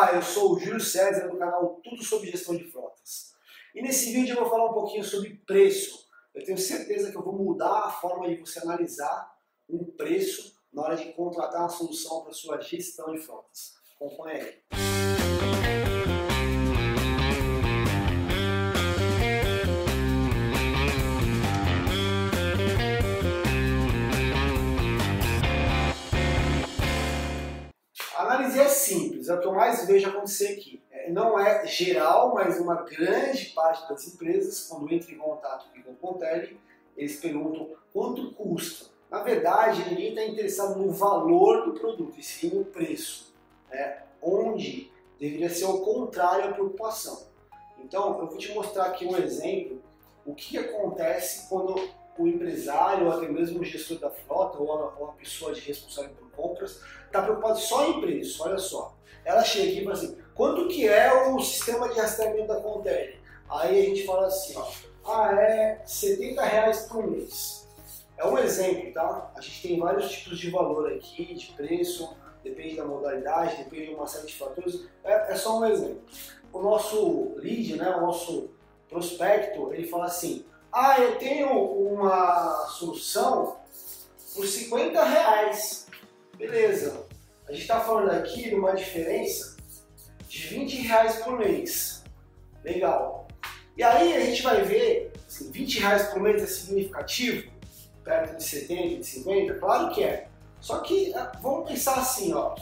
Olá, eu sou o Júlio César do canal Tudo sobre Gestão de Frotas. E nesse vídeo eu vou falar um pouquinho sobre preço. Eu tenho certeza que eu vou mudar a forma de você analisar um preço na hora de contratar uma solução para sua gestão de frotas. Acompanhe aí. Simples, é o que eu mais vejo acontecer aqui. É, não é geral, mas uma grande parte das empresas, quando entra em contato com o Contele, eles perguntam quanto custa. Na verdade, ninguém está interessado no valor do produto, e sim no preço. Né? Onde deveria ser o contrário a preocupação. Então, eu vou te mostrar aqui um exemplo, o que acontece quando o empresário, ou até mesmo o gestor da frota, ou a, ou a pessoa de responsável por compras, está preocupado só em preço, olha só. Ela chega aqui e fala assim, quanto que é o sistema de rastreamento da Contele? Aí a gente fala assim, ó, ah, é 70 reais por mês. É um exemplo, tá? A gente tem vários tipos de valor aqui, de preço, depende da modalidade, depende de uma série de fatores, é, é só um exemplo. O nosso lead, né, o nosso prospecto, ele fala assim, ah, eu tenho uma solução por 50 reais. Beleza. A gente está falando aqui de uma diferença de 20 reais por mês. Legal. E aí a gente vai ver, assim, 20 reais por mês é significativo? Perto de 70, de 50? Claro que é. Só que ah, vamos pensar assim, ó.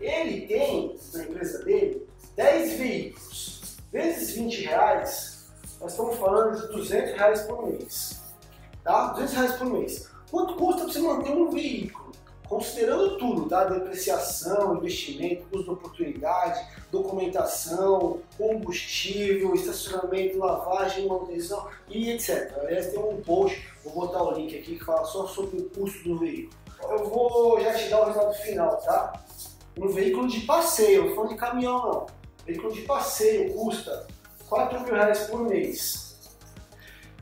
Ele tem, na empresa dele, 10 veículos. Vezes 20 reais, nós estamos falando de 200 reais por mês. Tá? 200 reais por mês. Quanto custa para você manter um veículo? Considerando tudo, tá? Depreciação, investimento, custo de oportunidade, documentação, combustível, estacionamento, lavagem, manutenção e etc. Aliás, tem um post, vou botar o link aqui que fala só sobre o custo do veículo. Eu vou já te dar o resultado final, tá? Um veículo de passeio, não falando de caminhão não. Veículo de passeio custa 4 mil reais por mês.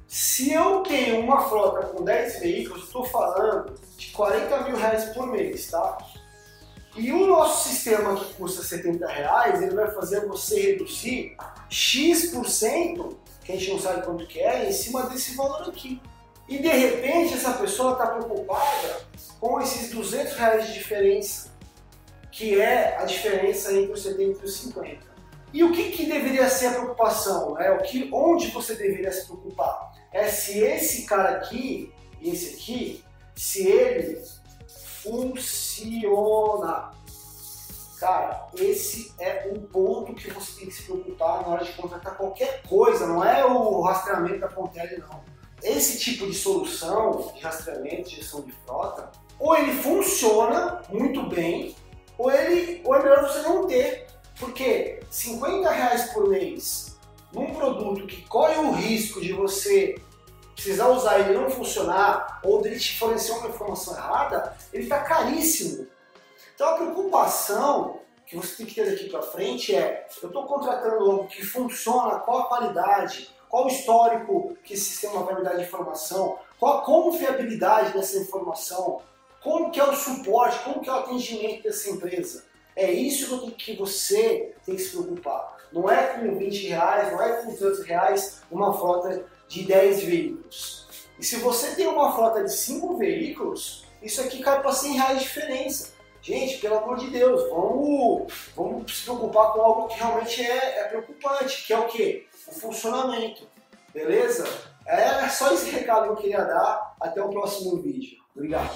Se eu tenho uma frota com 10 veículos, estou falando de 40 mil reais por mês, tá? E o nosso sistema que custa 70 reais, ele vai fazer você reduzir X%, que a gente não sabe quanto que é, em cima desse valor aqui. E de repente essa pessoa está preocupada com esses 200 reais de diferença, que é a diferença entre os 70 e os 50. E o que, que deveria ser a preocupação? Né? O que, onde você deveria se preocupar? É se esse cara aqui, esse aqui, se ele funciona. Cara, esse é um ponto que você tem que se preocupar na hora de contratar qualquer coisa, não é o rastreamento da Contele, não. Esse tipo de solução de rastreamento, de gestão de frota, ou ele funciona muito bem, ou, ele, ou é melhor você não ter porque 50 reais por mês num produto que corre o risco de você precisar usar ele não funcionar ou dele te fornecer uma informação errada, ele está caríssimo. Então a preocupação que você tem que ter daqui para frente é: eu estou contratando algo que funciona, qual a qualidade, qual o histórico que esse sistema vai me dar de informação, qual a confiabilidade dessa informação, como que é o suporte, como que é o atendimento dessa empresa. É isso que você tem que se preocupar. Não é com 20 reais, não é com 200 reais uma frota de 10 veículos. E se você tem uma frota de 5 veículos, isso aqui cai para 100 reais de diferença. Gente, pelo amor de Deus, vamos, vamos se preocupar com algo que realmente é, é preocupante, que é o que? O funcionamento. Beleza? É só esse recado que eu queria dar. Até o próximo vídeo. Obrigado.